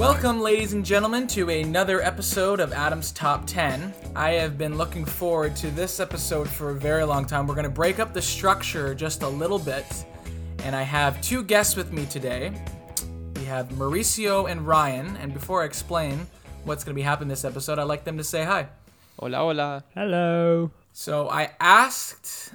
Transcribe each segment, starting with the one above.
Welcome, ladies and gentlemen, to another episode of Adam's Top 10. I have been looking forward to this episode for a very long time. We're going to break up the structure just a little bit, and I have two guests with me today. We have Mauricio and Ryan, and before I explain what's going to be happening this episode, I'd like them to say hi. Hola, hola. Hello. So I asked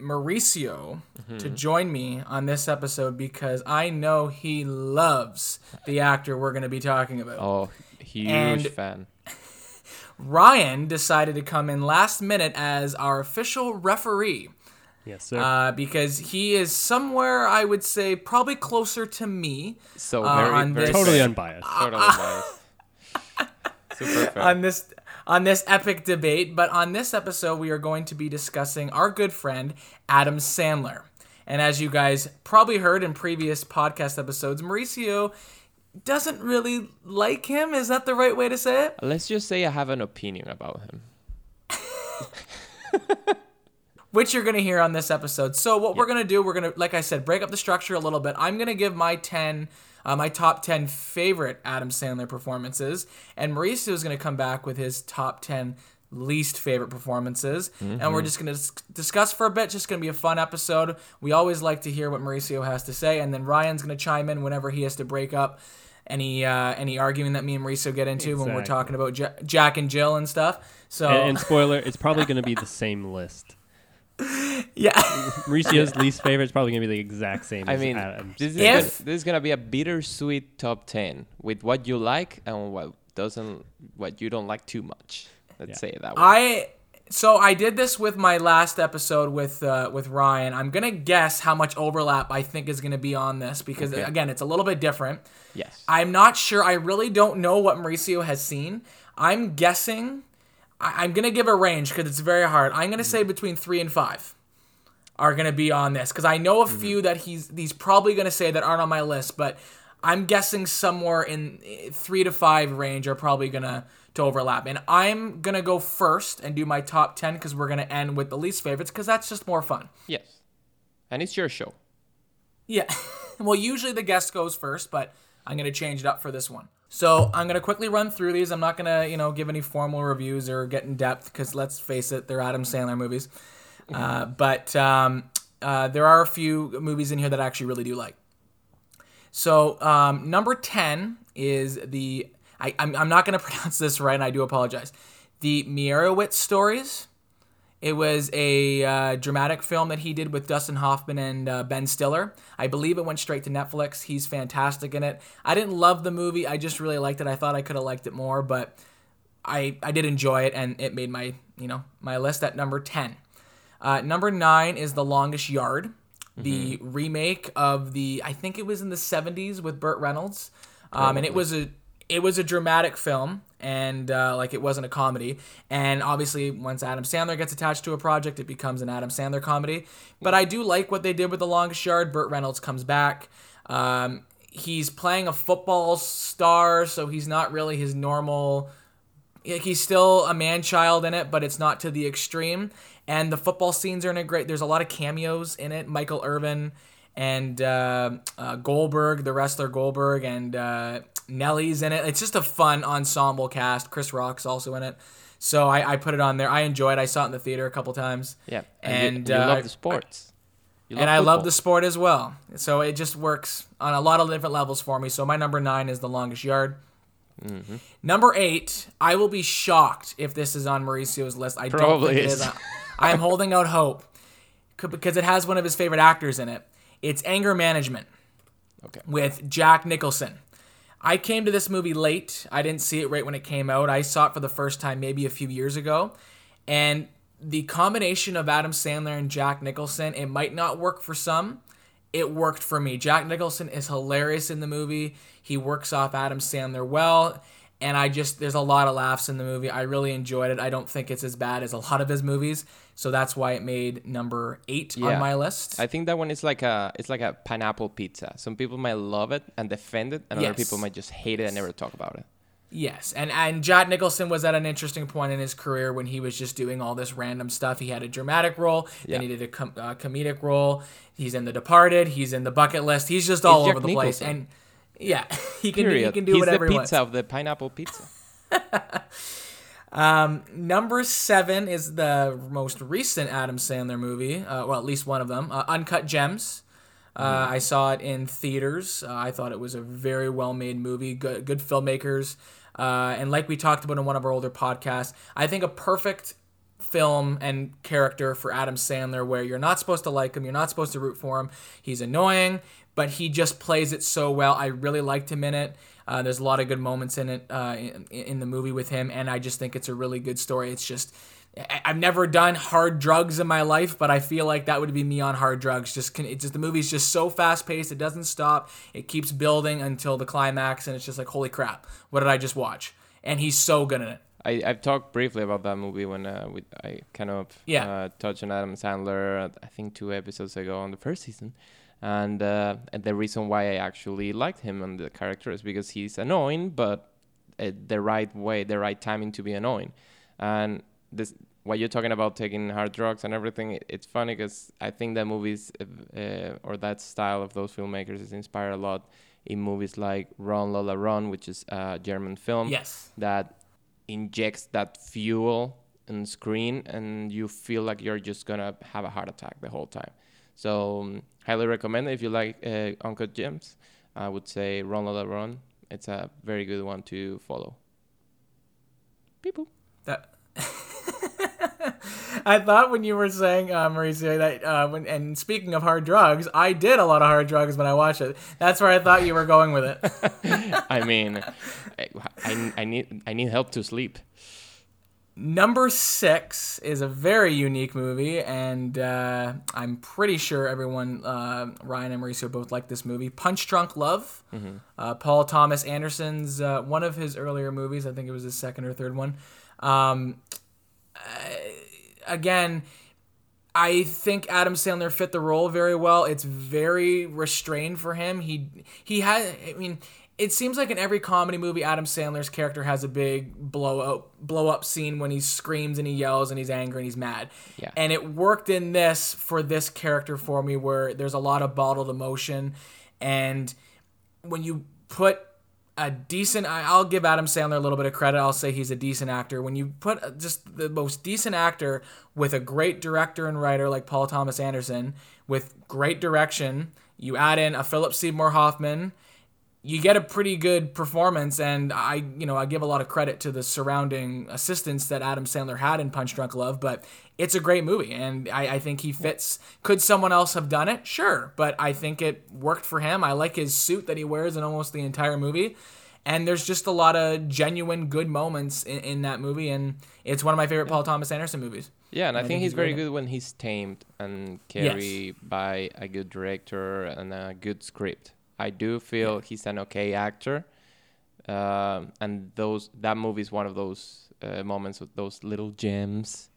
Mauricio to join me on this episode because I know he loves the actor we're going to be talking about. Oh, huge And- fan. Ryan decided to come in last minute as our official referee Yes, sir. uh, because he is somewhere, I would say, probably closer to me So uh, very, on very this- totally fair. unbiased. Totally biased. Super fair. on this on this epic debate. But on this episode, we are going to be discussing our good friend Adam Sandler. And as you guys probably heard in previous podcast episodes, Mauricio doesn't really like him. Is that the right way to say it? Let's just say I have an opinion about him. which you're going to hear on this episode. So what we're going to do, we're going to, like I said, break up the structure a little bit. I'm going to give my 10, uh, my top 10 favorite Adam Sandler performances, and Mauricio is going to come back with his top 10 least favorite performances, and we're just going to discuss for a bit. Just going to be a fun episode. We always like to hear what Mauricio has to say, and then Ryan's going to chime in whenever he has to break up. Any uh, any arguing that me and Mauricio get into when we're talking about Ja- Jack and Jill and stuff. So and, and spoiler, it's probably going to be the same list. yeah, Mauricio's least favorite is probably going to be the exact same I as mean, Adam's. this is, gonna, this is gonna be a bittersweet top ten with what you like and what doesn't, what you don't like too much. Let's Yeah. say it that way. I so I did this with my last episode with uh, with Ryan. I'm gonna guess how much overlap I think is gonna be on this because Okay. again, it's a little bit different. yes. I'm not sure. I really don't know what Mauricio has seen. I'm guessing. I- I'm gonna give a range because it's very hard. I'm gonna say between three and five are gonna be on this because I know a few that he's he's probably gonna say that aren't on my list, but I'm guessing somewhere in eh, three to five range are probably gonna to overlap. And I'm gonna go first and do my top ten because we're gonna end with the least favorites because that's just more fun. yes. And it's your show. Yeah. well, usually the guest goes first, but I'm going to change it up for this one. So I'm going to quickly run through these. I'm not going to, you know, give any formal reviews or get in depth because let's face it, they're Adam Sandler movies. Uh, but um, uh, there are a few movies in here that I actually really do like. So um, number 10 is the, I, I'm, I'm not going to pronounce this right, and I do apologize. The Meyerowitz stories. It was a uh, dramatic film that he did with Dustin Hoffman and uh, Ben Stiller. I believe it went straight to Netflix. He's fantastic in it. I didn't love the movie. I just really liked it. I thought I could have liked it more, but I I did enjoy it, and it made my you know my list at number ten. Uh, number nine is The Longest Yard, the remake of the I think it was in the '70s with Burt Reynolds, um, and it was a it was a dramatic film and uh, like it wasn't a comedy and obviously once adam sandler gets attached to a project it becomes an adam sandler comedy but i do like what they did with the longest yard burt reynolds comes back um, he's playing a football star so he's not really his normal like, he's still a man child in it, but it's not to the extreme. And the football scenes are in a great. There's a lot of cameos in it. Michael Irvin and uh, uh, Goldberg, the wrestler Goldberg, and uh, Nelly's in it. It's just a fun ensemble cast. Chris Rock's also in it. So I, I put it on there. I enjoyed it. I saw it in the theater a couple times. Yeah. And, you, you uh, love the sports. You and I love the sport as well. So it just works on a lot of different levels for me. So my number nine is the longest yard. Mm-hmm. Number eight, I will be shocked if this is on Mauricio's list. I don't Probably think it is. is. I am holding out hope because it has one of his favorite actors in it. It's Anger Management Okay. with Jack Nicholson. I came to this movie late. I didn't see it right when it came out. I saw it for the first time maybe a few years ago. And the combination of Adam Sandler and Jack Nicholson, it might not work for some. It worked for me. Jack Nicholson is hilarious in the movie. He works off Adam Sandler well. And I just, there's a lot of laughs in the movie. I really enjoyed it. I don't think it's as bad as a lot of his movies. So that's why it made number eight Yeah. on my list. I think that one is like a it's like a pineapple pizza. Some people might love it and defend it, and other people might just hate it and never talk about it. Yes, and and Jack Nicholson was at an interesting point in his career when he was just doing all this random stuff. He had a dramatic role, then he did a com- uh, comedic role. He's in The Departed. He's in The Bucket List. He's just all Jack over the place. And Yeah, he can do, he can do He's whatever the he pizza wants. of the pineapple pizza. Um, number seven is the most recent Adam Sandler movie. Uh, well, at least one of them. Uh, Uncut Gems. Uh, I saw it in theaters. Uh, I thought it was a very well made movie. Good, good filmmakers. Uh, and like we talked about in one of our older podcasts, I think a perfect film and character for Adam Sandler where you're not supposed to like him, you're not supposed to root for him. He's annoying, but he just plays it so well. I really liked him in it. Uh, there's a lot of good moments in it uh, in, in the movie with him, and I just think it's a really good story. It's just I've never done hard drugs in my life, but I feel like that would be me on hard drugs. Just can, it just the movie's just so fast paced. It doesn't stop. It keeps building until the climax, and it's just like holy crap, what did I just watch? And he's so good in it. I, I've talked briefly about that movie when uh, we, I kind of Yeah. uh, touched on Adam Sandler, I think two episodes ago on the first season. And, uh, and the reason why I actually liked him and the character is because he's annoying, but uh, the right way, the right timing to be annoying. And this, what you're talking about taking hard drugs and everything, it, it's funny because I think that movies uh, uh, or that style of those filmmakers is inspired a lot in movies like Run Lola Run, which is a German film Yes. that injects that fuel on screen and you feel like you're just gonna have a heart attack the whole time. So um, highly recommend it if you like uh, uncut gems. I would say run Lola run it's a very good one to follow. People. That I thought when you were saying uh, Mauricio that uh, when and speaking of hard drugs, I did a lot of hard drugs when I watched it. That's where I thought you were going with it. i mean I, I, I need i need help to sleep Number six is a very unique movie, and uh, I'm pretty sure everyone, uh, Ryan and Mauricio, both like this movie. Punch Drunk Love. Uh, Paul Thomas Anderson's uh, one of his earlier movies. I think it was his second or third one. Um, uh, again, I think Adam Sandler fit the role very well. It's very restrained for him. He he had. I mean, it seems like in every comedy movie, Adam Sandler's character has a big blow up blow up scene when he screams and he yells and he's angry and he's mad. Yeah. And it worked in this for this character for me, where there's a lot of bottled emotion, and when you put a decent I'll give Adam Sandler a little bit of credit. I'll say he's a decent actor. When you put uh, just the most decent actor with a great director and writer like Paul Thomas Anderson with great direction, you add in a Philip Seymour Hoffman, you get a pretty good performance and I you know I give a lot of credit to the surrounding assistance that Adam Sandler had in Punch Drunk Love but it's a great movie and I, I think he fits. Could someone else have done it? Sure but I think it worked for him. I like his suit that he wears in almost the entire movie and there's just a lot of genuine good moments in, in that movie and it's one of my favorite Paul Thomas Anderson movies. Yeah, and I, I think, think he's very good when he's tamed and carried by a good director and a good script. I do feel he's an okay actor, um, and those that movie is one of those uh, moments with those little gems.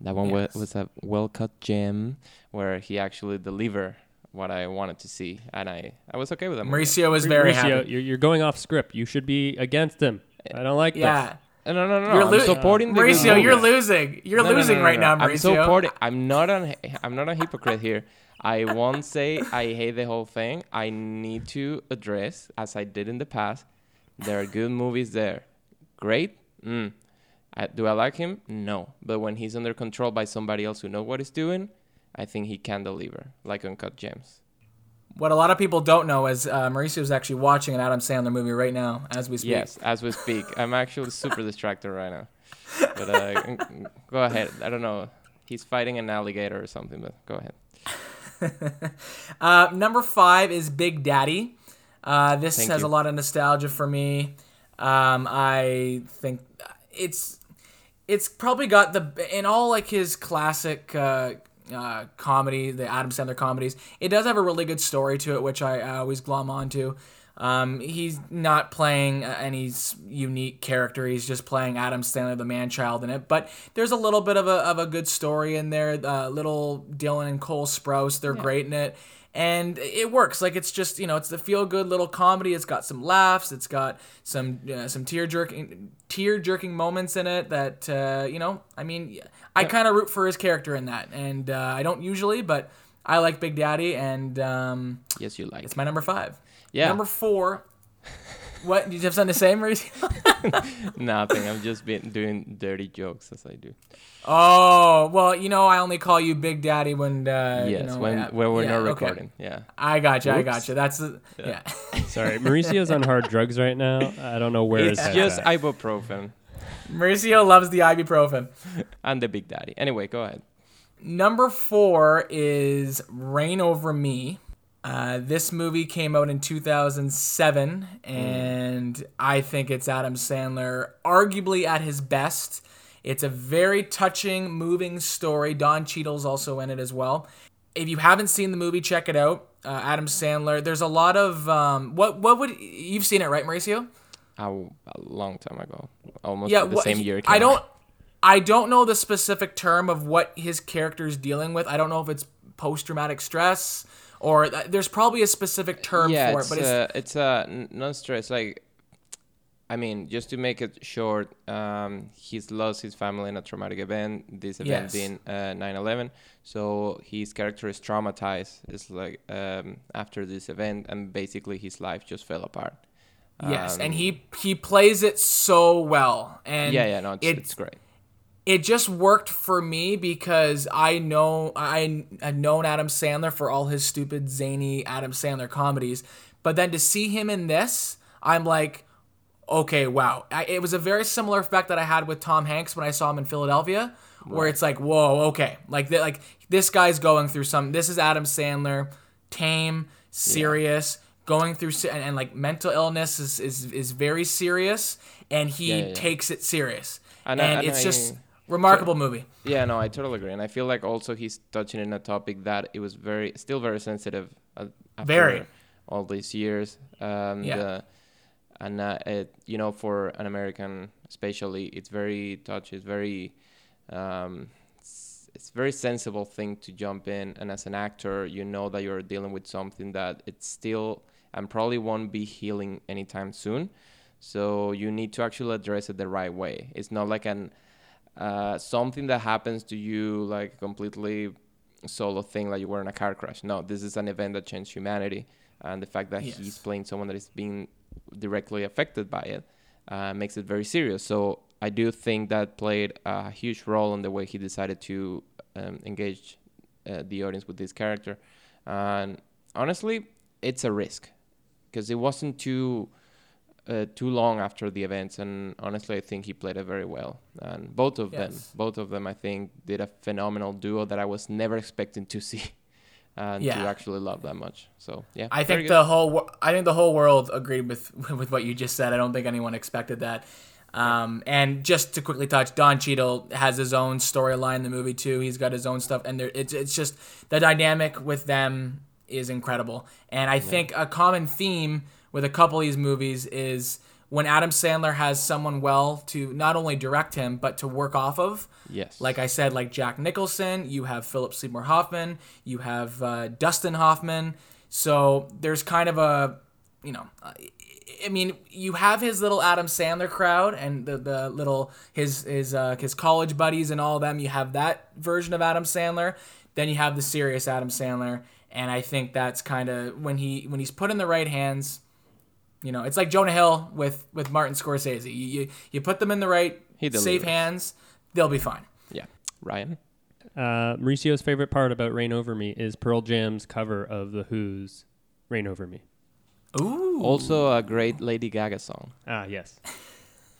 That one Yes. was a well cut gem where he actually delivered what I wanted to see, and I I was okay with that. movie. Mauricio was very Mauricio, happy You're, you're going off script. You should be against him. I don't like yeah Uh, No, no, no, no. You're I'm lo- supporting the Mauricio you're losing you're No, no, no, losing no, right no. now I'm Mauricio supporting. I'm not an. I'm not a hypocrite here. I won't say I hate the whole thing. I need to address, as I did in the past, there are good movies there. Great. Mm. I, do I like him? No. But when he's under control by somebody else who knows what he's doing, I think he can deliver, like Uncut Gems. What a lot of people don't know is uh, Mauricio is actually watching an Adam Sandler movie right now as we speak. Yes, as we speak. I'm actually super distracted right now. But uh, go ahead. I don't know. He's fighting an alligator or something, but go ahead. Uh, number five is Big Daddy. Uh, this Thank has you. a lot of nostalgia for me. Um, I think it's it's probably got the in all like his classic uh, uh, comedy, the Adam Sandler comedies. It does have a really good story to it, which I, I always glom onto. Um, he's not playing uh, any unique character. He's just playing Adam Sandler, the man child in it. But there's a little bit of a, of a good story in there. Uh, little Dylan and Cole Sprouse, they're great in it. And it works. Like it's just you know, it's the feel good little comedy. It's got some laughs. It's got some uh, some tear jerking tear jerking moments in it. That uh, you know, I mean, I kind of root for his character in that, and uh, I don't usually, but I like Big Daddy, and um, Yes, you like. it's my number five. Yeah. Number four What did you have something to say, Mauricio? Nothing. I'm just been doing dirty jokes as I do. Oh well, you know I only call you Big Daddy when uh, yes, you know, when uh, when we're yeah, not okay. recording. Yeah. I got you. I Whoops. got you. That's the, yeah. Sorry, Mauricio's on hard drugs right now. I don't know where It's just at. ibuprofen Mauricio loves the ibuprofen. and the Big Daddy. Anyway, go ahead. Number four is Reign Over Me. Uh, this movie came out in 2007, and I think it's Adam Sandler, arguably at his best. It's a very touching, moving story. Don Cheadle's also in it as well. If you haven't seen the movie, check it out. Uh, Adam Sandler. There's a lot of um, what what would you've seen it right, Mauricio? A, a long time ago, almost yeah, the same year. it I don't, out. I don't know the specific term of what his character is dealing with. I don't know if it's post traumatic stress or th- there's probably a specific term yeah, for it's, it. But it's uh, it's uh, n- non-stress. Like, I mean, just to make it short, um, he's lost his family in a traumatic event. This event Yes. being uh, 9/11. So his character is traumatized. It's like um, after this event, and basically his life just fell apart. yes, and Um, he he plays it so well, and yeah, yeah, no, it's, it- it's great. It just worked for me because I know I had known Adam Sandler for all his stupid zany Adam Sandler comedies, but then to see him in this, I'm like, okay, wow. I, it was a very similar effect that I had with Tom Hanks when I saw him in Philadelphia, where it's like, whoa, okay, like th- like this guy's going through some. This is Adam Sandler, tame, serious. Going through and, and like mental illness is, is is very serious, and he Yeah, yeah, yeah. takes it serious, And and, it's just remarkable movie. Yeah, no, I totally agree, and I feel like also he's touching in a topic that it was very, still very sensitive. Uh, Very. all these years. Um, Yeah. the- and uh, it, you know, for an American, especially, it's very touchy. It's very, um, it's, it's very sensible thing to jump in, and as an actor, you know that you're dealing with something that it's still and probably won't be healing anytime soon. So you need to actually address it the right way. It's not like an uh, something that happens to you like completely solo thing like you were in a car crash. No, this is an event that changed humanity, and the fact that Yes. he's playing someone that is being directly affected by it uh, makes it very serious. So I do think that played a huge role in the way he decided to um, engage uh, the audience with this character. And honestly, it's a risk because it wasn't too uh, too long after the events, and honestly, I think he played it very well. And both of them, both of them, I think, did a phenomenal duo that I was never expecting to see and to actually love that much. So yeah, I think good. the whole I think the whole world agreed with with what you just said. I don't think anyone expected that. Um, and just to quickly touch, Don Cheadle has his own storyline in the movie too. He's got his own stuff, and there, it's it's just the dynamic with them is incredible. And I think a common theme with a couple of these movies is when Adam Sandler has someone well to not only direct him but to work off of. yes, Like I said, like Jack Nicholson, you have Philip Seymour Hoffman, you have uh, Dustin Hoffman. So there's kind of a, you know, I mean, you have his little Adam Sandler crowd and the, the little his his uh, his college buddies and all of them. You have that version of Adam Sandler. Then you have the serious Adam Sandler, and I think that's kind of when he when he's put in the right hands. You know, it's like Jonah Hill with with Martin Scorsese. You you, you put them in the right He safe delivers. hands, they'll be fine. yeah, Ryan. Uh, Mauricio's favorite part about Reign Over Me is Pearl Jam's cover of The Who's Reign Over Me. Ooh. Also a great Lady Gaga song. Ah, yes.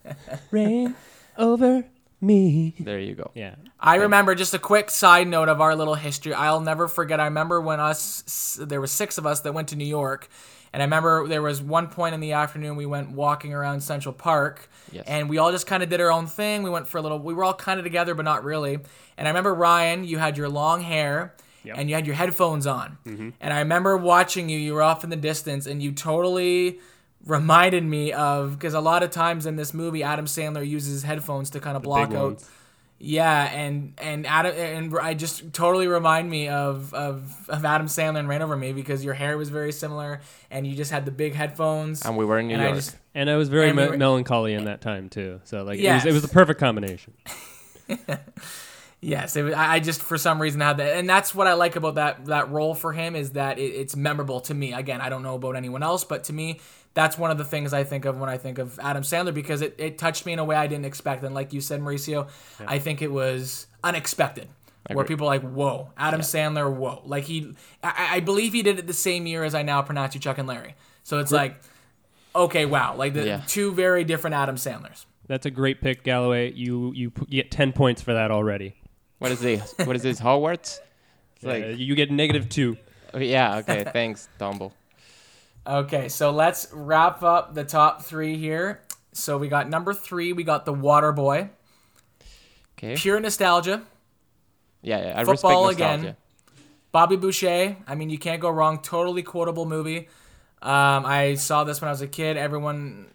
Rain over me. There you go. Yeah. I remember just a quick side note of our little history. I'll never forget. I remember when us there were six of us that went to New York, and I remember there was one point in the afternoon we went walking around Central Park, Yes. and we all just kind of did our own thing. We went for a little. We were all kind of together, but not really. And I remember Ryan, you had your long hair. Yep. And you had your headphones on. Mm-hmm. And I remember watching you, you were off in the distance, and you totally reminded me of because a lot of times in this movie, Adam Sandler uses headphones to kind of block out ones. Yeah, and and Adam and I just totally remind me of of, of Adam Sandler and Reign Over Me because your hair was very similar and you just had the big headphones. And we were in New and I York. just And I was very And we were- melancholy in that time too. So like it was it was the perfect combination. Yes, it, was- I I just for some reason had that, and that's what I like about that that role for him is that it, it's memorable to me. Again, I don't know about anyone else, but to me, that's one of the things I think of when I think of Adam Sandler because it, it touched me in a way I didn't expect, and like you said, Mauricio, I think it was unexpected. Where people are like, whoa, Adam Sandler, whoa. Like he, I, I believe he did it the same year as I now pronounce you, Chuck and Larry. So it's like, okay, wow, like the Yeah. two very different Adam Sandlers. That's a great pick, Galloway. You you get ten points for that already. What is this? What is this? Hogwarts? It's like, you get negative two. oh, yeah, okay, thanks, Dumble. Okay, so let's wrap up the top three here. So we got number three, we got the Water Boy, Okay. pure nostalgia. Yeah, yeah, I Football respect nostalgia. again. Bobby Boucher, I mean, you can't go wrong. Totally quotable movie. Um, I saw this when I was a kid. Everyone,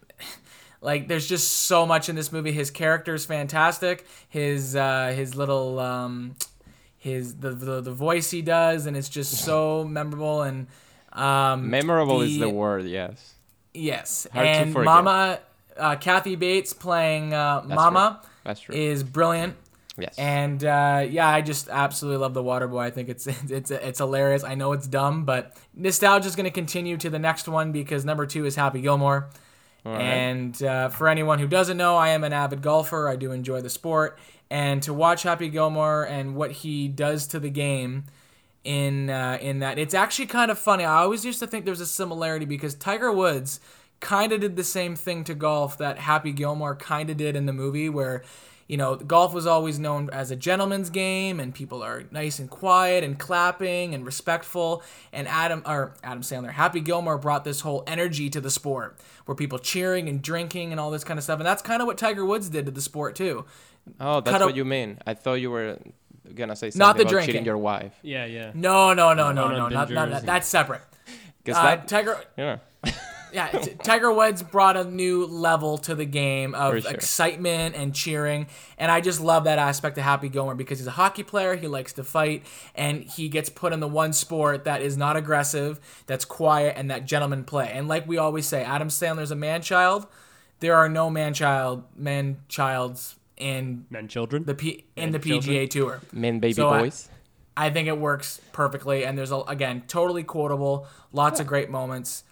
like, there's just so much in this movie. His character is fantastic. His uh, his little um, his the, the the voice he does, and it's just so memorable and um, Memorable is the word, yes. Yes, Hard and. Mama uh, Kathy Bates playing uh, Mama That's true. is brilliant. yes. And uh, yeah, I just absolutely love the Waterboy. I think it's it's it's hilarious. I know it's dumb, but nostalgia is going to continue to the next one because number two is Happy Gilmore. Right. And uh, for anyone who doesn't know, I am an avid golfer. I do enjoy the sport, and to watch Happy Gilmore and what he does to the game in uh, in that it's actually kind of funny. I always used to think there's a similarity because Tiger Woods kind of did the same thing to golf that Happy Gilmore kind of did in the movie where you know, golf was always known as a gentleman's game, and people are nice and quiet and clapping and respectful. And Adam or Adam Sandler, Happy Gilmore brought this whole energy to the sport, where people cheering and drinking and all this kind of stuff. And that's kind of what Tiger Woods did to the sport too. oh, that's cut what a- you mean. I thought you were gonna say something Not the about drinking. cheating your wife. Yeah, yeah. No, no, no, no, no, no, not, bingers not, that's separate. Because Uh, that, Tiger, you know, yeah, t- Tiger Woods brought a new level to the game of sure. excitement and cheering, and I just love that aspect of Happy Gilmore because he's a hockey player, he likes to fight, and he gets put in the one sport that is not aggressive, that's quiet, and that gentleman play. And like we always say, Adam Sandler's a man child. There are no man child man childs in Men, children. the P in the Man PGA Tour. men, baby So, boys. I think it works perfectly, and there's a, again totally quotable, lots of great moments.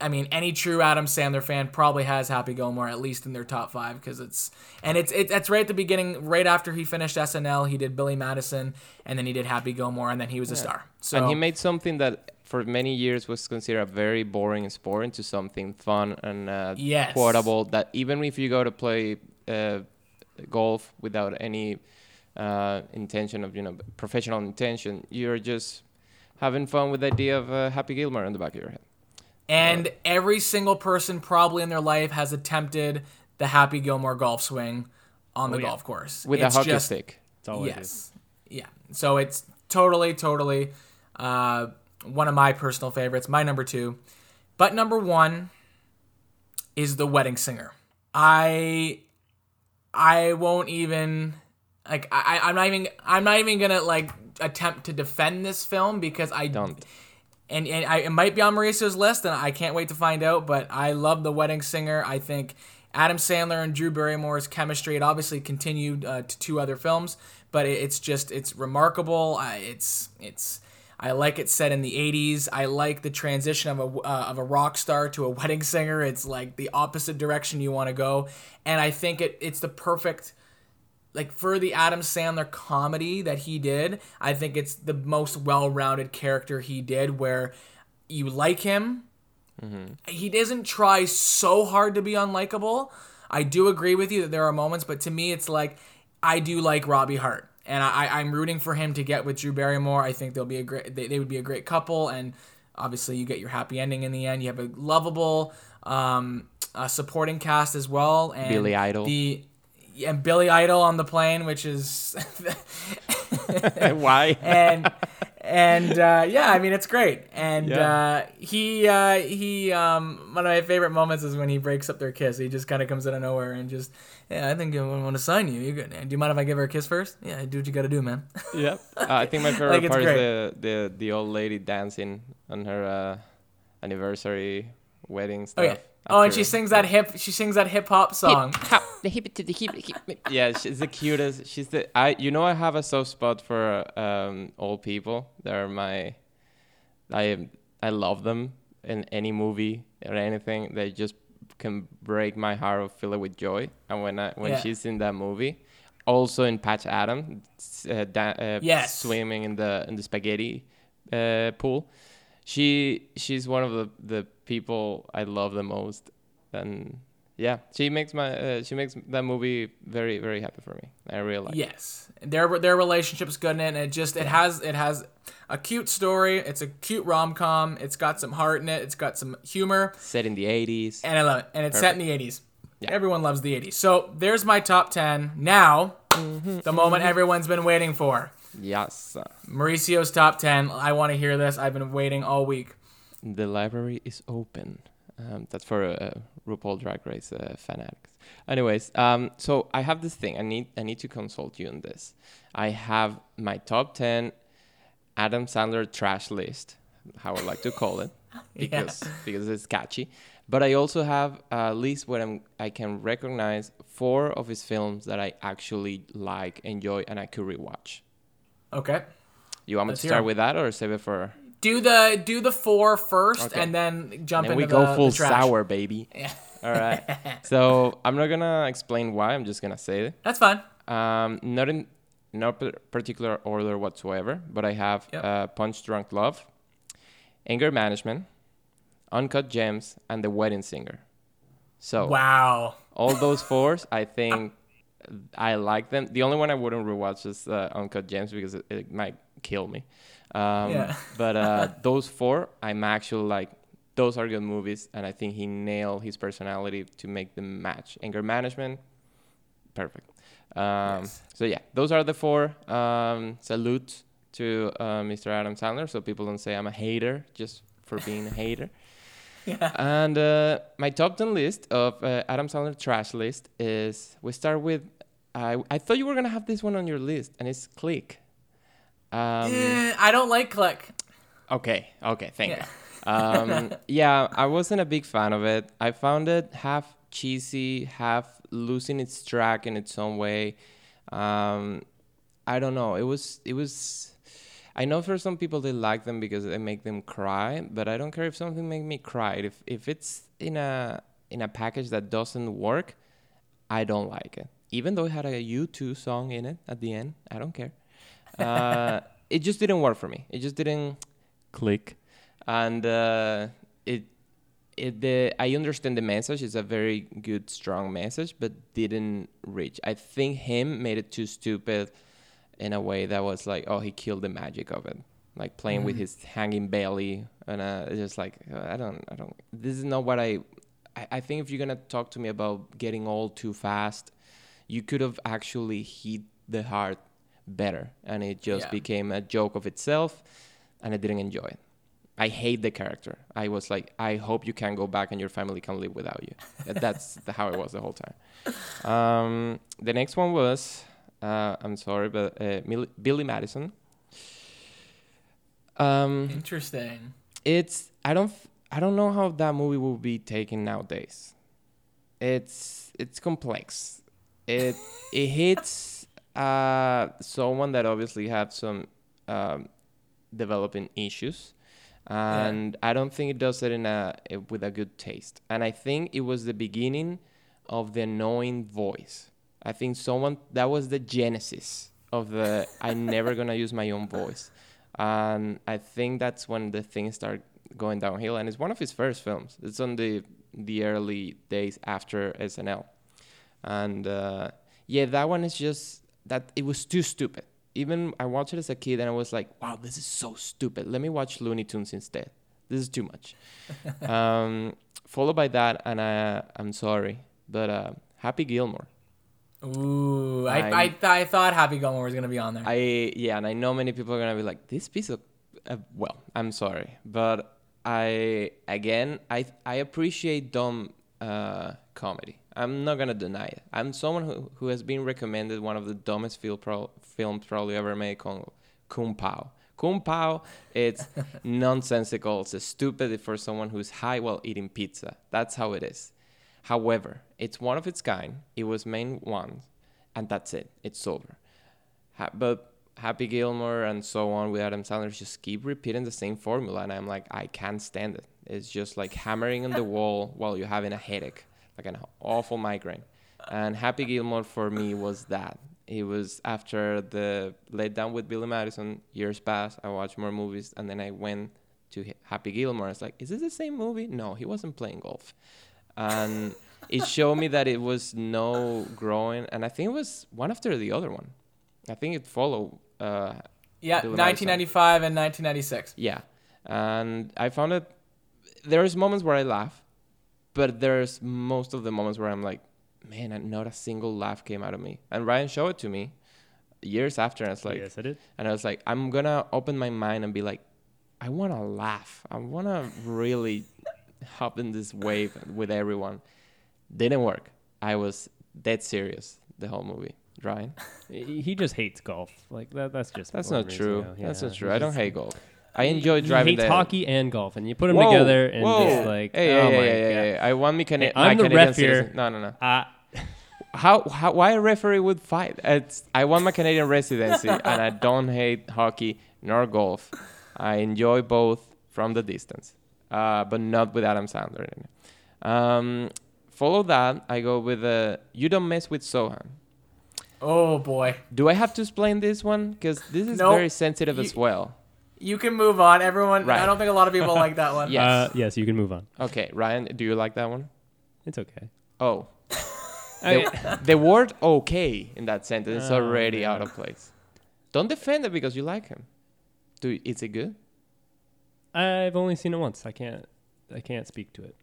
I mean, any true Adam Sandler fan probably has Happy Gilmore at least in their top five because it's and it's it, it's right at the beginning, right after he finished SNL, he did Billy Madison, and then he did Happy Gilmore, and then he was a star. So and he made something that for many years was considered very boring and boring to something fun and uh, Yes. quotable. That even if you go to play uh, golf without any uh, intention of you know professional intention, you're just having fun with the idea of uh, Happy Gilmore in the back of your head. And every single person probably in their life has attempted the Happy Gilmore golf swing on the Oh, yeah. golf course With It's a hockey just- stick. That's all I do. yes yeah so it's totally totally uh, one of my personal favorites my number two but number one is the wedding singer i i won't even like I, I- i'm not even i'm not even gonna like attempt to defend this film because i Don't. And, and I, it might be on Mauricio's list, and I can't wait to find out. But I love The Wedding Singer. I think Adam Sandler and Drew Barrymore's chemistry. It obviously continued uh, to two other films, but it, it's just it's remarkable. It's it's I like it set in the '80s. I like the transition of a uh, of a rock star to a wedding singer. It's like the opposite direction you want to go, and I think it it's the perfect like for the Adam Sandler comedy that he did, I think it's the most well-rounded character he did where you like him. He doesn't try so hard to be unlikable. I do agree with you that there are moments, but to me it's like I do like Robbie Hart. And I, I'm rooting for him to get with Drew Barrymore. I think they'll be a great they, they would be a great couple and obviously you get your happy ending in the end. You have a lovable um, uh, supporting cast as well and Billy Idol. The and Billy Idol on the plane, which is Why? and and uh, yeah, I mean it's great. And Yeah. uh, he uh, he um, one of my favorite moments is when he breaks up their kiss. He just kind of comes out of nowhere and just yeah, I think I want to sign you. You good? Do you mind if I give her a kiss first? Yeah, do what you got to do, man. yeah. Uh, I think my favorite it's part great. is the, the the old lady dancing on her uh, anniversary wedding stuff. Oh yeah, Oh, and she sings that hip. She sings that hip hop song. Hop, the hip to the hip, hip. Yeah, she's the cutest. She's the I. You know, I have a soft spot for um, old people. They're my. I I love them in any movie or anything. They just can break my heart or fill it with joy. And when I when Yeah. she's in that movie, also in Patch Adam, uh, da- uh, Yes. swimming in the in the spaghetti uh, pool. She she's one of the the people I love the most, and yeah, she makes my uh, she makes that movie very very happy for me. I really like. it. Yes, their their relationship's good in it. And it just it has it has a cute story. It's a cute rom com. It's got some heart in it. It's got some humor, Set in the '80s. and I love it. And it's set in the '80s. Yeah. Everyone loves the '80s. So there's my top ten. Now, the moment everyone's been waiting for. Yes, Mauricio's top ten. I want to hear this. I've been waiting all week. the library is open. Um, that's for uh, RuPaul Drag Race uh, fanatics. Anyways, um, so I have this thing. I need I need to consult you on this. I have my top ten Adam Sandler trash list, how I like to call it, because because it's catchy. But I also have a list where I'm, I can recognize four of his films that I actually like, enjoy, and I could rewatch. Okay. You want me Let's to start with that or save it for? Do the do the four first, Okay. and then jump And into we the, go full the sour, baby. Yeah. All right. so I'm not gonna explain why. I'm just gonna say it. That's fine. Um, not in no particular order whatsoever, but I have Yep. uh, Punch Drunk Love, Anger Management, Uncut Gems, and The Wedding Singer. So Wow. all those fours, I think I like them. The only one I wouldn't rewatch is uh, Uncut Gems because it, it might kill me. Um, Yeah. but uh, those four, I'm actually like, those are good movies, and I think he nailed his personality to make them match. Anger Management, perfect. Um, Yes. So yeah, those are the four. Um, salute to uh, Mr. Adam Sandler, so people don't say I'm a hater just for being a hater. And uh, my top 10 list of uh, Adam Sandler trash list is we start with I I thought you were gonna have this one on your list, and it's Click. Um, I don't like Click. Okay, okay, thank Yeah. you. Um, yeah, I wasn't a big fan of it. I found it half cheesy, half losing its track in its own way. Um, I don't know. It was it was. I know for some people they like them because they make them cry, but I don't care if something make me cry. If if it's in a in a package that doesn't work, I don't like it. Even though it had a U2 song in it at the end, I don't care. Uh, it just didn't work for me. It just didn't click, and uh, it it the I understand the message. It's a very good, strong message, but didn't reach. I think him made it too stupid in a way that was like, oh, he killed the magic of it. Like playing with his hanging belly, and uh, it's just like uh, I don't, I don't. This is not what I. I, I think if you're gonna talk to me about getting old too fast, you could have actually hit the heart better, and it just Yeah. became a joke of itself, and I didn't enjoy it. I hate the character. I was like, I hope you can go back and your family can live without you. That's the, how it was the whole time. Um, the next one was, uh, I'm sorry, but uh, Mil- Billy Madison. Um, Interesting. it's I don't f- I don't know how that movie will be taken nowadays. It's it's complex. It it hits uh, someone that obviously had some um, developing issues, and I don't think it does it in a with a good taste. And I think it was the beginning of the annoying voice. I think someone that was the genesis of the I'm never gonna use my own voice, and I think that's when the things start going downhill. And it's one of his first films. It's on the the early days after SNL, and uh, yeah, that one is just that it was too stupid. Even I watched it as a kid and I was like, wow, this is so stupid. Let me watch Looney Tunes instead. This is too much. um, followed by that, and I, I'm sorry, but uh, Happy Gilmore. Ooh, I, I, th- I thought Happy Gilmore was gonna be on there. I yeah, and I know many people are gonna be like, this piece of, uh, well, I'm sorry, but I again, I I appreciate dumb uh, comedy. I'm not gonna deny it. I'm someone who, who has been recommended one of the dumbest film pro- films probably ever made called Kung Pao. Kung Pao, it's nonsensical. It's stupid for someone who's high while eating pizza. That's how it is. However, it's one of its kind. It was made once, and that's it. It's over. Ha- but Happy Gilmore and so on with Adam Sandler just keep repeating the same formula, and I'm like, I can't stand it. It's just like hammering on the wall while you're having a headache, like an awful migraine. And Happy Gilmore for me was that. It was after the Let Down with Billy Madison, years passed, I watched more movies, and then I went to Happy Gilmore. I was like, is this the same movie? No, he wasn't playing golf. And it showed me that it was no growing, and I think it was one after the other one. I think it followed. Uh, Yeah, Billy Madison. 1995 and 1996. yeah, and I found it. There's moments where I laugh, but there's most of the moments where I'm like, man, not a single laugh came out of me. And Ryan showed it to me years after, and it's like, yes, I did. and I was like, I'm gonna open my mind and be like, I wanna laugh. I wanna really hop in this wave with everyone. Didn't work. I was dead serious the whole movie. Ryan, He just hates golf. Like that. That's just that's not reason, true. you know, That's not true. I don't just- hate golf. I enjoy he driving hates the hockey and golf, and you put them Whoa, together, and whoa. it's like, hey, oh hey, my hey, god. hey, hey, I want me Cana- Hey, my I'm the Canadian ref here. No, no, no. Ah, How, how why a referee would fight? It's I want my Canadian residency and I don't hate hockey nor golf. I enjoy both from the distance, uh, but not with Adam Sandler. In it. Um, follow that. I go with uh, you don't mess with Zohan. Oh boy. Do I have to explain this one? Because this is Nope. very sensitive as well. You can move on. Everyone, Right. I don't think a lot of people like that one. Yes. uh, yes, you can move on. Okay, Ryan, do you like that one? It's okay. Oh, the, the word "okay" in that sentence is Oh, already man. out of place. Don't defend it because you like him. Do is it good? I've only seen it once. I can't. I can't speak to it.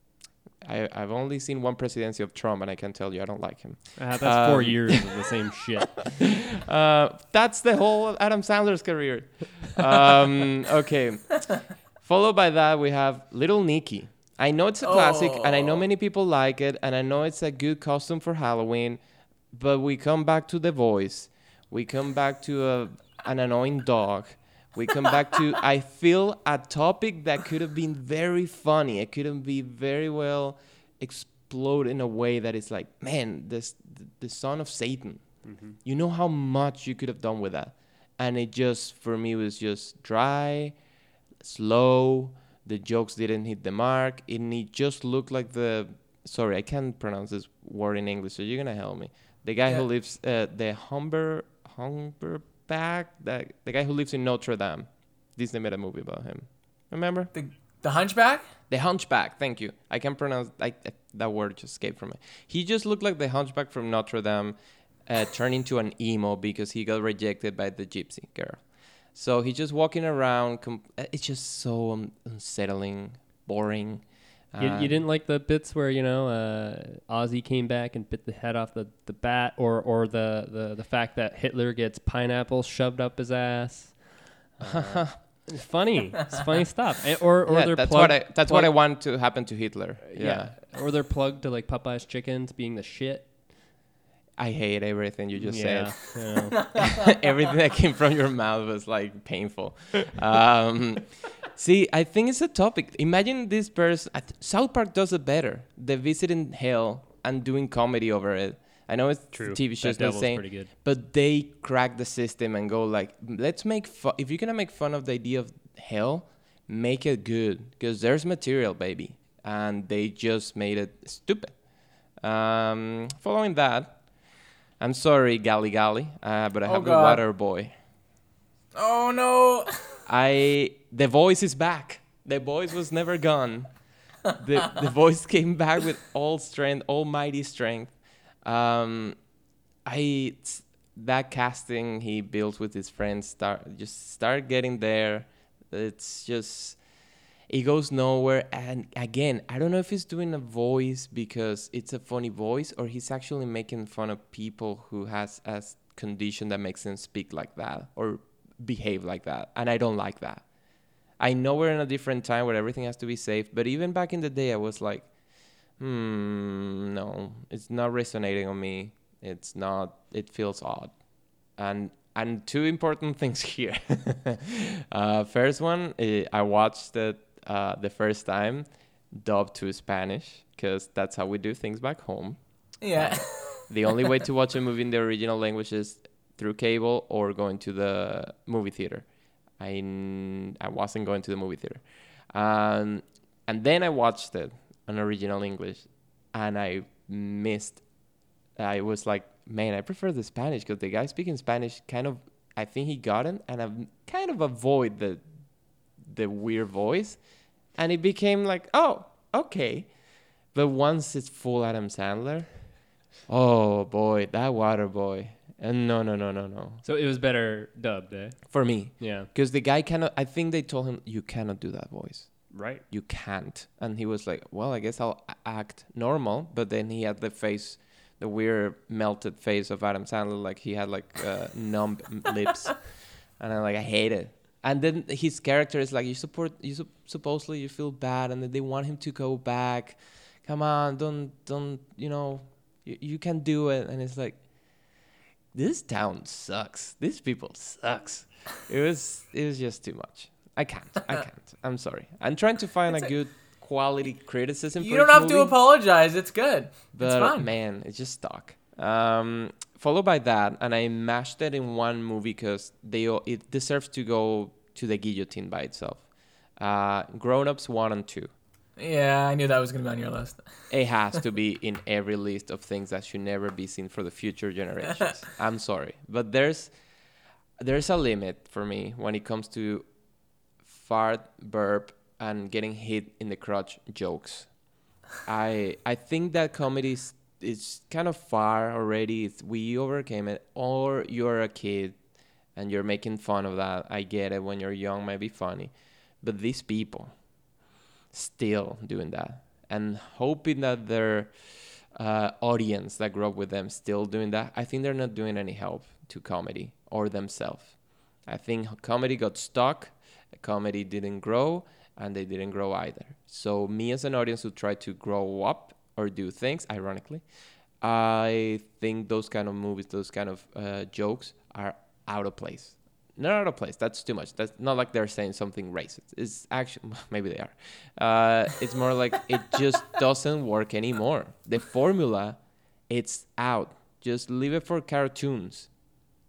I, I've only seen one presidency of Trump, and I can tell you I don't like him. Uh, that's four Um, years of the same shit. Uh, that's the whole Adam Sandler's career. Um, okay. Followed by that, we have Little Nicky. I know it's a classic, and I know Oh. many people like it, and I know it's a good costume for Halloween. But we come back to the voice. We come back to a, an annoying dog. We come back to I feel a topic that could have been very funny. It couldn't be very well explode in a way that it's like, man, this the son of Satan. You know how much you could have done with that. And it just for me was just dry, slow. The jokes didn't hit the mark. And it just looked like the sorry, I can't pronounce this word in English, so you're gonna help me. The guy who lives uh, the Humber Humberback, the the guy who lives in Notre Dame. Disney made a movie about him. Remember? The the Hunchback. The Hunchback. Thank you. I can pronounce. I, that word just escaped from me. He just looked like the Hunchback from Notre Dame, uh, turned into an emo because he got rejected by the gypsy girl. So he's just walking around. Com- uh, it's just so um, unsettling, boring. You, Uh, you didn't like the bits where you know uh, Ozzy came back and bit the head off the, the bat, or or the, the, the fact that Hitler gets pineapples shoved up his ass. Uh, it's funny. It's funny stuff. And- or or yeah, they're that's plugged, what I. That's what I want to happen to Hitler. Yeah. Or they're plugged to like Popeye's chickens being the shit. I hate everything you just yeah, said. yeah. everything that came from your mouth was like painful. Um, see, I think it's a topic. Imagine this person. South Park does it better. They visiting hell and doing comedy over it. I know it's True. TV shows the same, pretty good. but they crack the system and go like, let's make fun. If you're gonna make fun of the idea of hell, make it good because there's material, baby, and they just made it stupid. Um, following that, I'm sorry, Gali Gali, uh, but I Oh, have the God. Water Boy. Oh no. I the voice is back. The voice was never gone. The the voice came back with all strength, almighty strength. Um, I that casting he built with his friends start just start getting there. It's just it goes nowhere. And again, I don't know if he's doing a voice because it's a funny voice or he's actually making fun of people who has a condition that makes them speak like that or behave like that. And I don't like that. I know we're in a different time where everything has to be safe, but even back in the day, I was like, hmm, no, it's not resonating on me. It's not, it feels odd. And and two important things here. uh, first one, eh, I watched it uh, the first time dubbed to Spanish because that's how we do things back home. Yeah. The only way to watch a movie in the original language is through cable or going to the movie theater. I, n- I wasn't going to the movie theater. Um, and then I watched it on original English and I missed. I was like, man, I prefer the Spanish because the guy speaking Spanish kind of, I think he got it and I kind of avoid the, the weird voice. And it became like, oh, okay. But once it's full Adam Sandler, oh boy, that water boy. And no, no, no, no, no. So it was better dubbed, eh? For me, Yeah. because the guy cannot. I think they told him you cannot do that voice. Right. You can't. And he was like, well, I guess I'll act normal. But then he had the face, the weird melted face of Adam Sandler, like he had like uh, numb lips, and I'm like, I hate it. And then his character is like, you support, you sup- supposedly you feel bad, and then they want him to go back. Come on, don't, don't, you know, you, you can do it. And it's like, this town sucks. These people sucks. It was, it was just too much. I can't. I can't. I'm sorry. I'm trying to find a It's a- good quality criticism. you don't have to apologize. It's good. But it's fine. man, it's just stuck. Um, followed by that, and I mashed it in one movie because they it deserves to go to the guillotine by itself. Uh, Grown Ups one and two. Yeah, I knew that was gonna be on your list. It has to be in every list of things that should never be seen for the future generations. I'm sorry, but there's there's a limit for me when it comes to fart, burp, and getting hit in the crotch jokes. I I think that comedy is, is kind of far already. It's, we overcame it, or you're a kid and you're making fun of that. I get it. When you're young, might be funny, but these people still doing that and hoping that their uh, audience that grew up with them still doing that. I think they're not doing any help to comedy or themselves. I think comedy got stuck, comedy didn't grow, and they didn't grow either. So me as an audience who try to grow up or do things, ironically, I think those kind of movies, those kind of uh, jokes are out of place. Not out of place. That's too much. That's not like they're saying something racist. It's actually maybe they are. Uh, it's more like it just doesn't work anymore. The formula, it's out. Just leave it for cartoons.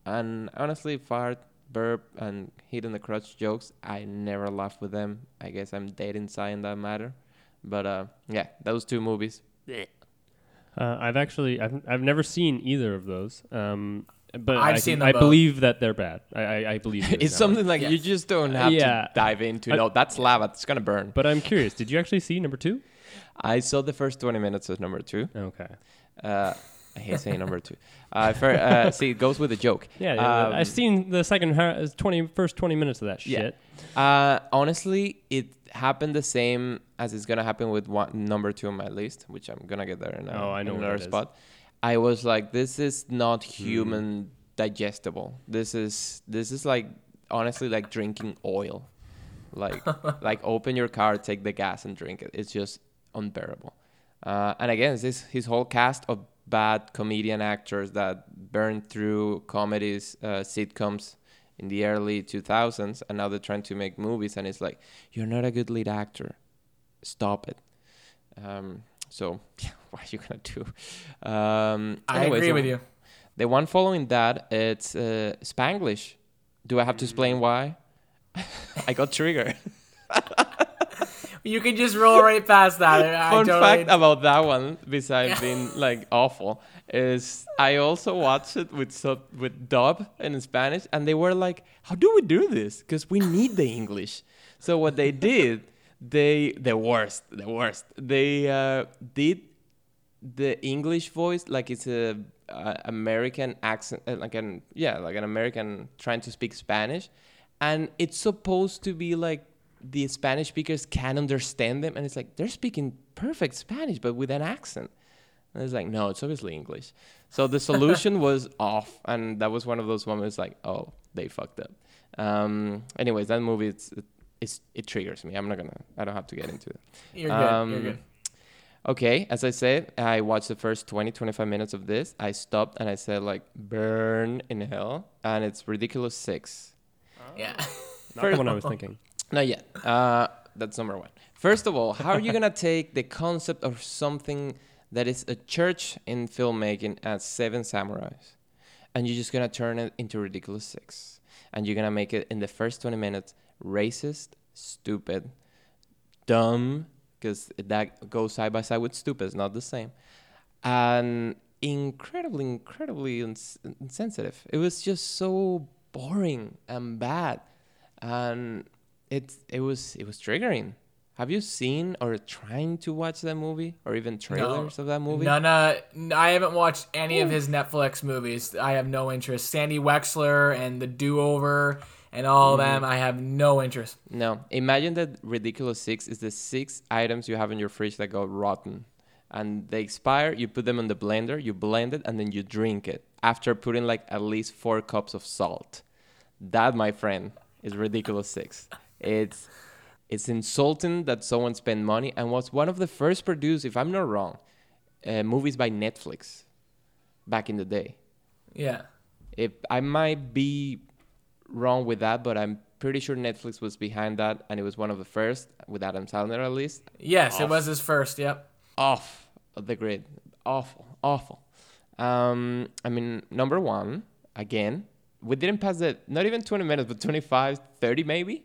And honestly, fart, burp, and hit in the crotch jokes, I never laugh with them. I guess I'm dead inside in that matter. But uh, yeah, those two movies. Uh, I've actually I've I've never seen either of those. Um, but I've I, seen them I both. believe that they're bad. I I, I believe It's now. something like you Yes. just don't have Yeah. to dive into. I- no, that's lava. It's gonna burn. But I'm curious. Did you actually see number two? I saw the first 20 minutes of number two. Okay. Uh, I hate saying number two. Uh, for, uh, see, it goes with a joke. Yeah, yeah, Um, I've seen the second ha- 20 first 20 minutes of that Yeah. shit. Uh, honestly, it happened the same as it's gonna happen with one number two on my list, which I'm gonna get there in, a, Oh, I know another is. spot. I was like, this is not Hmm. human digestible. This is this is like honestly like drinking oil. Like like open your car, take the gas, and drink it. It's just unbearable. Uh, and again, this his whole cast of bad comedian actors that burned through comedies, uh, sitcoms in the early 2000s, and now they're trying to make movies, and it's like you're not a good lead actor. Stop it. Um, so yeah, what are you gonna do? Um, I anyways, agree with you. The one following that, it's uh, Spanglish. Do I have to explain why? I got triggered. You can just roll right past that. Fun totally- fact about that one, besides being like awful, is I also watched it with sub with dub and in Spanish, and they were like, "How do we do this? Because we need the English." So what they did, they the worst, the worst. They uh, did the English voice like it's a, uh American accent, uh, like an yeah, like an American trying to speak Spanish, and it's supposed to be like the Spanish speakers can understand them, and it's like they're speaking perfect Spanish but with an accent. And it's like no, it's obviously English. So the solution was off, and that was one of those moments like oh they fucked up. Um, anyways, that movie it's, it's it triggers me. I'm not gonna. I don't have to get into it. You're good. You're Um, good. Okay, as I said, I watched the first 20, 25 minutes of this. I stopped and I said, like, burn in hell. And it's Ridiculous 6. Yeah. Not the one I was thinking. Not yet. Uh, that's number one. First of all, how are you to take the concept of something that is a church in filmmaking as Seven Samurais and you're just to turn it into Ridiculous 6? And you're to make it in the first 20 minutes racist, stupid, dumb, because that goes side by side with stupid. It's not the same. And incredibly, incredibly ins- insensitive. It was just so boring and bad, and it it was it was triggering. Have you seen or trying to watch that movie or even trailers of that movie? None. Uh, I haven't watched any of his Netflix movies. I have no interest. Sandy Wexler and The Do Over and all of Mm-hmm. them. I have no interest. No. Imagine that ridiculous six is the six items you have in your fridge that go rotten. And they expire, you put them in the blender, you blend it, and then you drink it after putting like at least four cups of salt. That, my friend, is ridiculous six. It's it's insulting that someone spent money and was one of the first produced, if I'm not wrong, uh, movies by Netflix back in the day. Yeah. If I might be wrong with that, but I'm pretty sure Netflix was behind that, and it was one of the first with Adam Sandler at least. Yes, it was his first. Yep. Off the grid, awful, awful. Um, I mean, number one again, we didn't pass the not even 20 minutes, but 25, 30 maybe.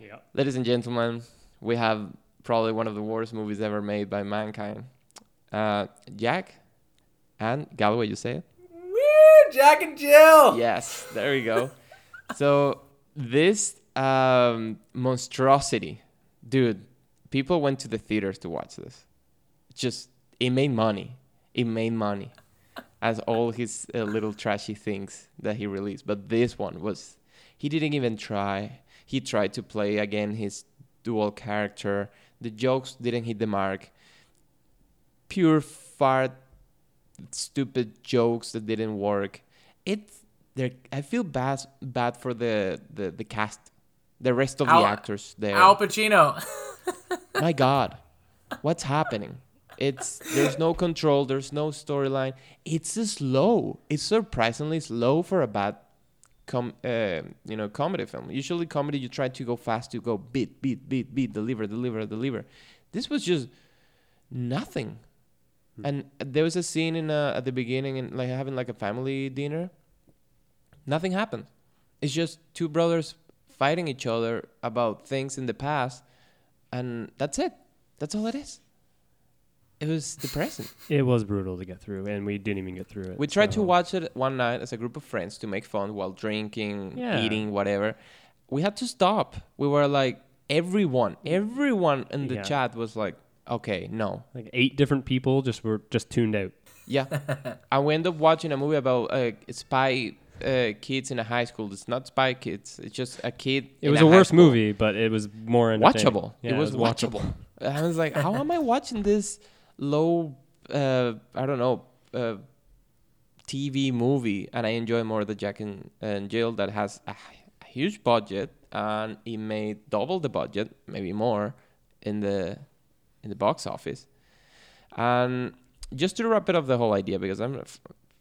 Yeah. Ladies and gentlemen, we have probably one of the worst movies ever made by mankind. Uh, Jack and Galloway, you say it. Woo, Jack and Jill. Yes, there we go. so this um, monstrosity, dude, people went to the theaters to watch this. Just it made money. It made money, as all his uh, little trashy things that he released. But this one was, he didn't even try. He tried to play again his dual character. The jokes didn't hit the mark. Pure fart stupid jokes that didn't work. It's there. I feel bad bad for the the, the cast, the rest of Al- the actors there. Al Pacino. My God, what's happening? It's there's no control. There's no storyline. It's slow. It's surprisingly slow for a bad, com uh, you know comedy film. Usually comedy you try to go fast. You go beat beat beat beat deliver deliver deliver. This was just nothing. And there was a scene in uh, at the beginning and like having like a family dinner. Nothing happened. It's just two brothers fighting each other about things in the past, and that's it. That's all it is. It was depressing. It was brutal to get through, and we didn't even get through it. we tried to watch it one night as a group of friends to make fun while drinking, Yeah. eating, whatever. We had to stop. We were like everyone, everyone in the Yeah. chat was like, "Okay, no, Like eight different people just were just tuned out. Yeah. and we end up watching a movie about uh, spy uh, kids in a high school. It's not spy kids. It's just a kid. It was a a worse movie, but it was more. Watchable. Yeah, it was watchable. I was like, how am I watching this low, uh, I don't know, uh, TV movie, and I enjoy more the Jack and, and Jill that has a, a huge budget and it made double the budget, maybe more, in the in the box office. And just to wrap it up, the whole idea, because I'm f-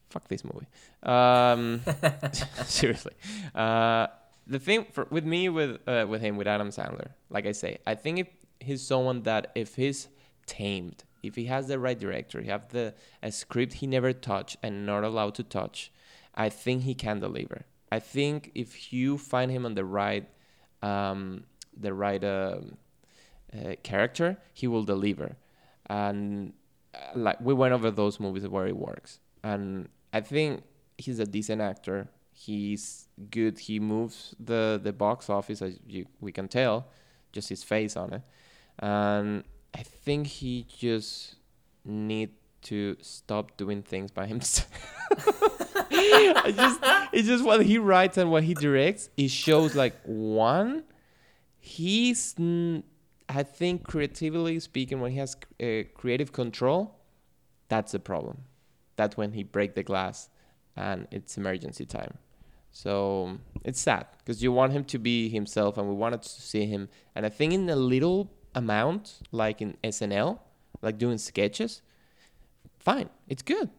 fuck this movie. Um, seriously, uh, the thing for, with me with uh, with him with Adam Sandler, like I say, I think if he's someone that if he's tamed, if he has the right director, he have the a script he never touched and not allowed to touch, I think he can deliver. I think if you find him on the right, um, the right um uh, character, he will deliver. And uh, like we went over those movies where it works, and I think he's a decent actor. He's good. He moves the the box office as you we can tell, just his face on it, and I think he just need to stop doing things by himself. I just it's just what he writes and what he directs. It shows like one, he's I think creatively speaking, when he has uh, creative control, that's the problem. That's when he break the glass, and it's emergency time. So it's sad because you want him to be himself, and we wanted to see him. And I think in a little amount, like in SNL, like doing sketches, fine, it's good.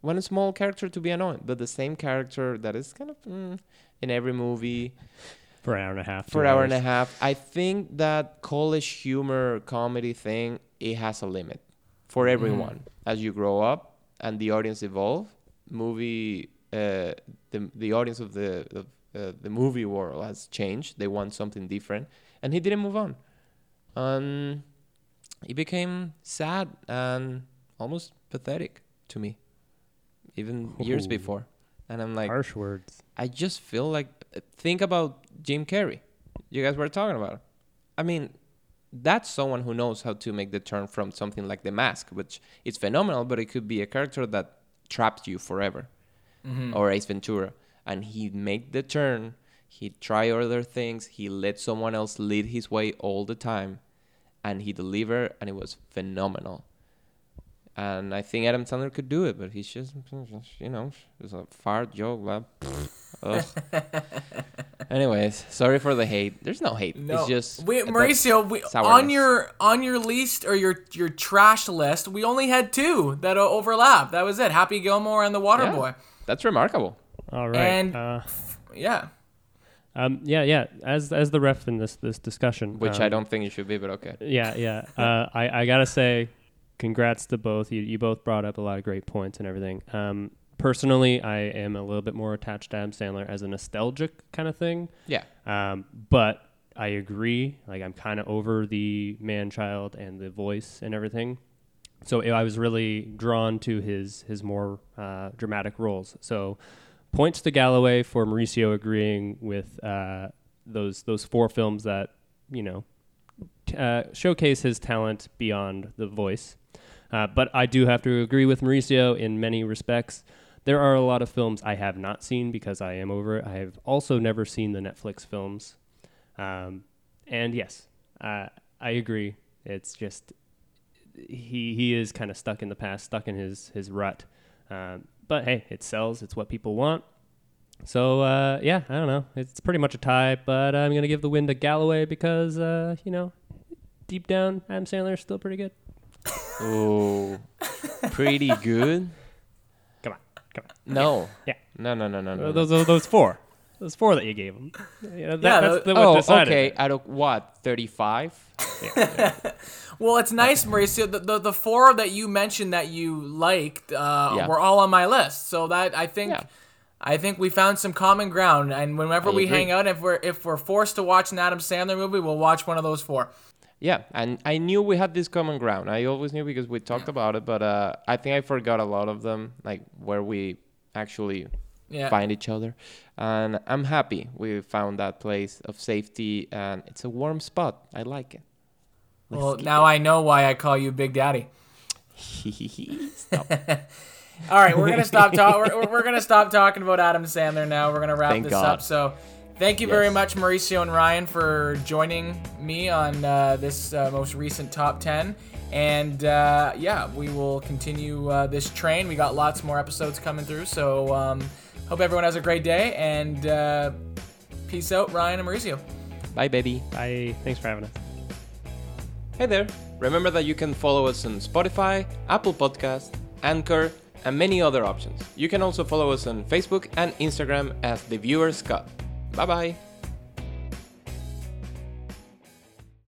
Want a small character to be annoying, but the same character that is kind of mm, in every movie for an hour and a half. for an hour and a half. I think that college humor comedy thing it has a limit for everyone as you grow up and the audience evolve. Movie, uh, the the audience of the of, uh, the movie world has changed. They want something different, and he didn't move on. Um, and it became sad and almost pathetic to me, even years before. And I'm like, Harsh words. I just feel like think about Jim Carrey. You guys were talking about. It. I mean, that's someone who knows how to make the turn from something like The Mask, which is phenomenal, but it could be a character that trapped you forever, mm-hmm. or Ace Ventura, and he made the turn. He tried other things. He let someone else lead his way all the time, and he delivered, and it was phenomenal. And I think Adam Sandler could do it, but he's just, you know, it's a fart joke. Blah. Anyways, sorry for the hate. There's no hate. No, It's just we, Mauricio. We, on your on your list or your your trash list, we only had two that o- overlap. That was it. Happy Gilmore and The Water Yeah. Boy. That's remarkable. All right. And- uh, Yeah. Um, yeah, yeah. As as the ref in this this discussion, Which I um, don't think you should be, but okay. Yeah, yeah. Uh, I I gotta say, congrats to both. You you both brought up a lot of great points and everything. Um, personally, I am a little bit more attached to Adam Sandler as a nostalgic kind of thing. Yeah. Um, but I agree. Like I'm kind of over the man child and the voice and everything. So I was really drawn to his his more uh, dramatic roles. So points to Galloway for Mauricio agreeing with uh, those those four films that you know t- uh, showcase his talent beyond the voice. Uh, but I do have to agree with Mauricio in many respects. There are a lot of films I have not seen because I am over it. I have also never seen the Netflix films. Um, and yes, uh, I agree. It's just he he is kind of stuck in the past, stuck in his his rut. Um, but hey, it sells. It's what people want. So uh, yeah, I don't know. It's pretty much a tie, but I'm gonna give the win to Galloway because uh, you know, deep down, Adam Sandler is still pretty good. Oh, pretty good. Come on, come on. No. Yeah. No, no, no, no, no. Those, those those four, those four that you gave him. Yeah, that, Yeah, that's the, oh, okay. it. Out of what? 35? Well, it's nice, Mauricio. The, the the four that you mentioned that you liked uh, Yeah. were all on my list. So that I think Yeah. I think we found some common ground. And whenever I we agree. hang out, if we're if we're forced to watch an Adam Sandler movie, we'll watch one of those four. Yeah, and I knew we had this common ground. I always knew because we talked about it, but uh, I think I forgot a lot of them, like where we actually Yeah. find each other. And I'm happy we found that place of safety, and it's a warm spot. I like it. Well, now I know why I call you Big Daddy. All right, we're gonna stop talking. We're, we're- we're gonna stop talking about Adam Sandler now. We're gonna wrap Thank this God. up. So, thank you very much, Mauricio and Ryan, for joining me on uh, this uh, most recent top ten. And uh, yeah, we will continue uh, this train. We got lots more episodes coming through. So, um, hope everyone has a great day. And uh, peace out, Ryan and Mauricio. Bye, baby. Bye. Thanks for having us. Hey there. Remember that you can follow us on Spotify, Apple Podcast, Anchor, and many other options. You can also follow us on Facebook and Instagram as The Viewer's Cut. Bye bye.